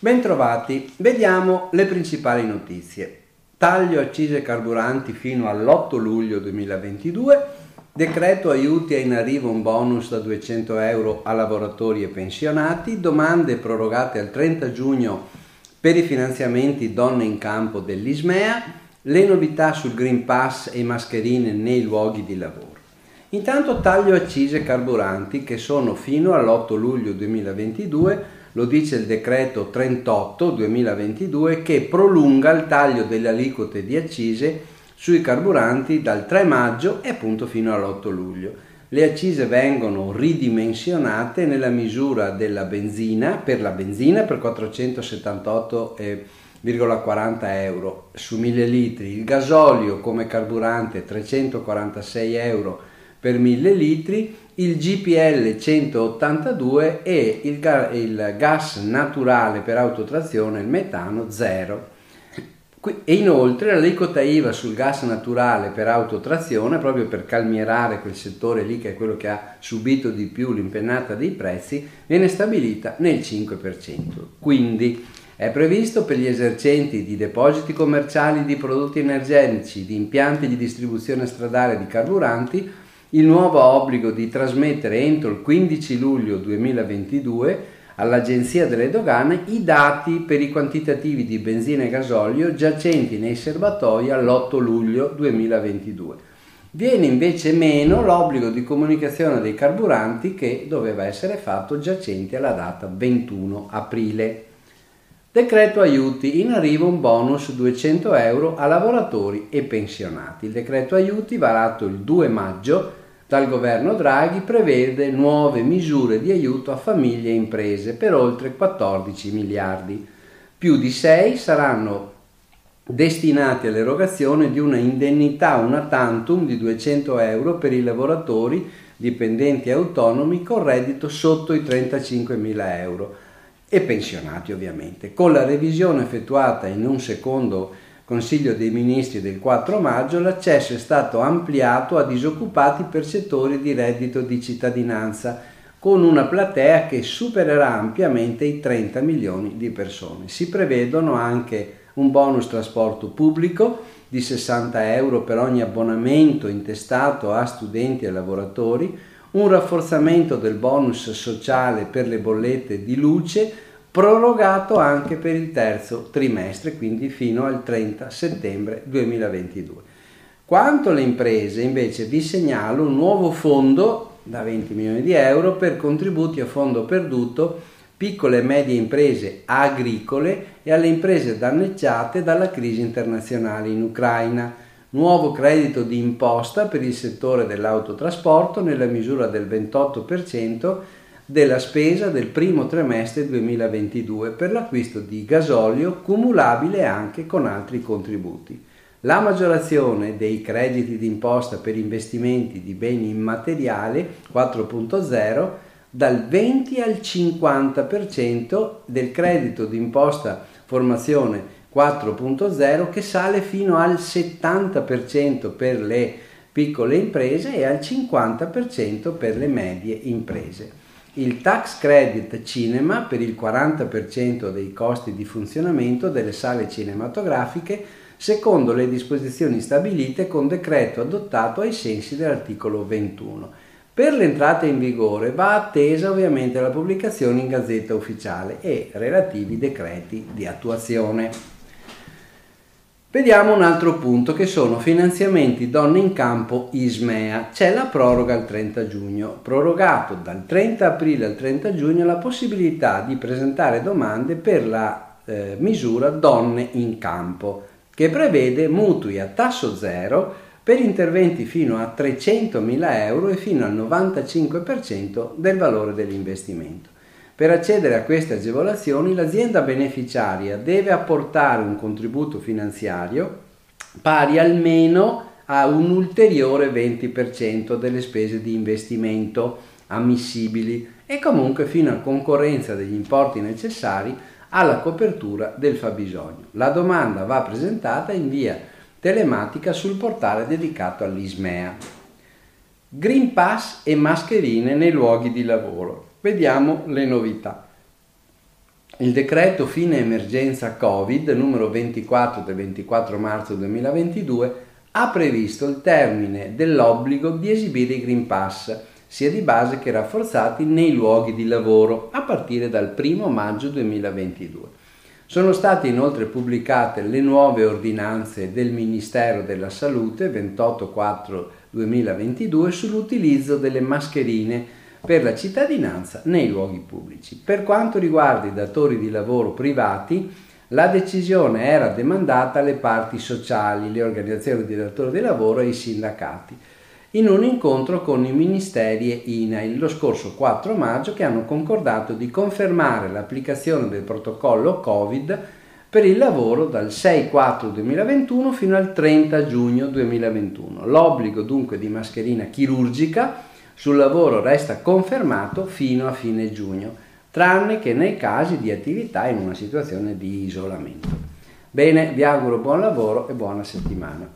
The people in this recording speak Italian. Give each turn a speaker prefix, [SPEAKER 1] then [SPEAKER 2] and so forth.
[SPEAKER 1] Bentrovati, vediamo le principali notizie. Taglio accise carburanti fino all'8 luglio 2022, decreto aiuti a in arrivo un bonus da 200 euro a lavoratori e pensionati, domande prorogate al 30 giugno per i finanziamenti donne in campo dell'Ismea, le novità sul Green Pass e mascherine nei luoghi di lavoro. Intanto taglio accise carburanti che sono fino all'8 luglio 2022 lo dice il decreto 38 2022 che prolunga il taglio delle aliquote di accise sui carburanti dal 3 maggio e appunto fino all'8 luglio. Le accise vengono ridimensionate nella misura della benzina per la benzina per 478,40 euro su 1000 litri, il gasolio come carburante 346 euro per 1000 litri il GPL 182 e il, ga- il gas naturale per autotrazione, il metano, 0. E inoltre l'aliquota IVA sul gas naturale per autotrazione, proprio per calmierare quel settore lì che è quello che ha subito di più l'impennata dei prezzi, viene stabilita nel 5%. Quindi è previsto per gli esercenti di depositi commerciali di prodotti energetici, di impianti di distribuzione stradale di carburanti, il nuovo obbligo di trasmettere entro il 15 luglio 2022 all'Agenzia delle Dogane i dati per i quantitativi di benzina e gasolio giacenti nei serbatoi all'8 luglio 2022. Viene invece meno l'obbligo di comunicazione dei carburanti che doveva essere fatto giacenti alla data 21 aprile. Decreto aiuti, in arrivo un bonus 200 euro a lavoratori e pensionati. Il decreto aiuti varato il 2 maggio dal governo Draghi prevede nuove misure di aiuto a famiglie e imprese per oltre 14 miliardi. Più di 6 saranno destinati all'erogazione di una indennità una tantum di 200 euro per i lavoratori dipendenti autonomi con reddito sotto i 35 mila euro e pensionati ovviamente, con la revisione effettuata in un secondo Consiglio dei Ministri del 4 maggio, l'accesso è stato ampliato a disoccupati percettori di reddito di cittadinanza, con una platea che supererà ampiamente i 30 milioni di persone. Si prevedono anche un bonus trasporto pubblico di 60 euro per ogni abbonamento intestato a studenti e lavoratori, un rafforzamento del bonus sociale per le bollette di luce, prorogato anche per il terzo trimestre, quindi fino al 30 settembre 2022. Quanto alle imprese, invece, vi segnalo un nuovo fondo da 20 milioni di euro per contributi a fondo perduto piccole e medie imprese agricole e alle imprese danneggiate dalla crisi internazionale in Ucraina. Nuovo credito di imposta per il settore dell'autotrasporto nella misura del 28% della spesa del primo trimestre 2022 per l'acquisto di gasolio cumulabile anche con altri contributi. La maggiorazione dei crediti d'imposta per investimenti di beni immateriali 4.0 dal 20 al 50% del credito d'imposta formazione 4.0 che sale fino al 70% per le piccole imprese e al 50% per le medie imprese il tax credit cinema per il 40% dei costi di funzionamento delle sale cinematografiche secondo le disposizioni stabilite con decreto adottato ai sensi dell'articolo 21. Per l'entrata in vigore va attesa ovviamente la pubblicazione in Gazzetta Ufficiale e relativi decreti di attuazione. Vediamo un altro punto che sono finanziamenti donne in campo ISMEA. C'è la proroga al 30 giugno. Prorogato dal 30 aprile al 30 giugno la possibilità di presentare domande per la eh, misura donne in campo che prevede mutui a tasso zero per interventi fino a 300.000 euro e fino al 95% del valore dell'investimento. Per accedere a queste agevolazioni l'azienda beneficiaria deve apportare un contributo finanziario pari almeno a un ulteriore 20% delle spese di investimento ammissibili e comunque fino a concorrenza degli importi necessari alla copertura del fabbisogno. La domanda va presentata in via telematica sul portale dedicato all'ISMEA. Green Pass e mascherine nei luoghi di lavoro. Vediamo le novità. Il decreto fine emergenza Covid numero 24 del 24 marzo 2022 ha previsto il termine dell'obbligo di esibire i Green Pass, sia di base che rafforzati, nei luoghi di lavoro a partire dal 1 maggio 2022. Sono state inoltre pubblicate le nuove ordinanze del Ministero della Salute 28 2022 sull'utilizzo delle mascherine per la cittadinanza nei luoghi pubblici. Per quanto riguarda i datori di lavoro privati, la decisione era demandata alle parti sociali, le organizzazioni di datori di lavoro e i sindacati, in un incontro con i ministeri e INAIL lo scorso 4 maggio che hanno concordato di confermare l'applicazione del protocollo Covid per il lavoro dal 6-4-2021 fino al 30 giugno 2021. L'obbligo dunque di mascherina chirurgica sul lavoro resta confermato fino a fine giugno, tranne che nei casi di attività in una situazione di isolamento. Bene, vi auguro buon lavoro e buona settimana.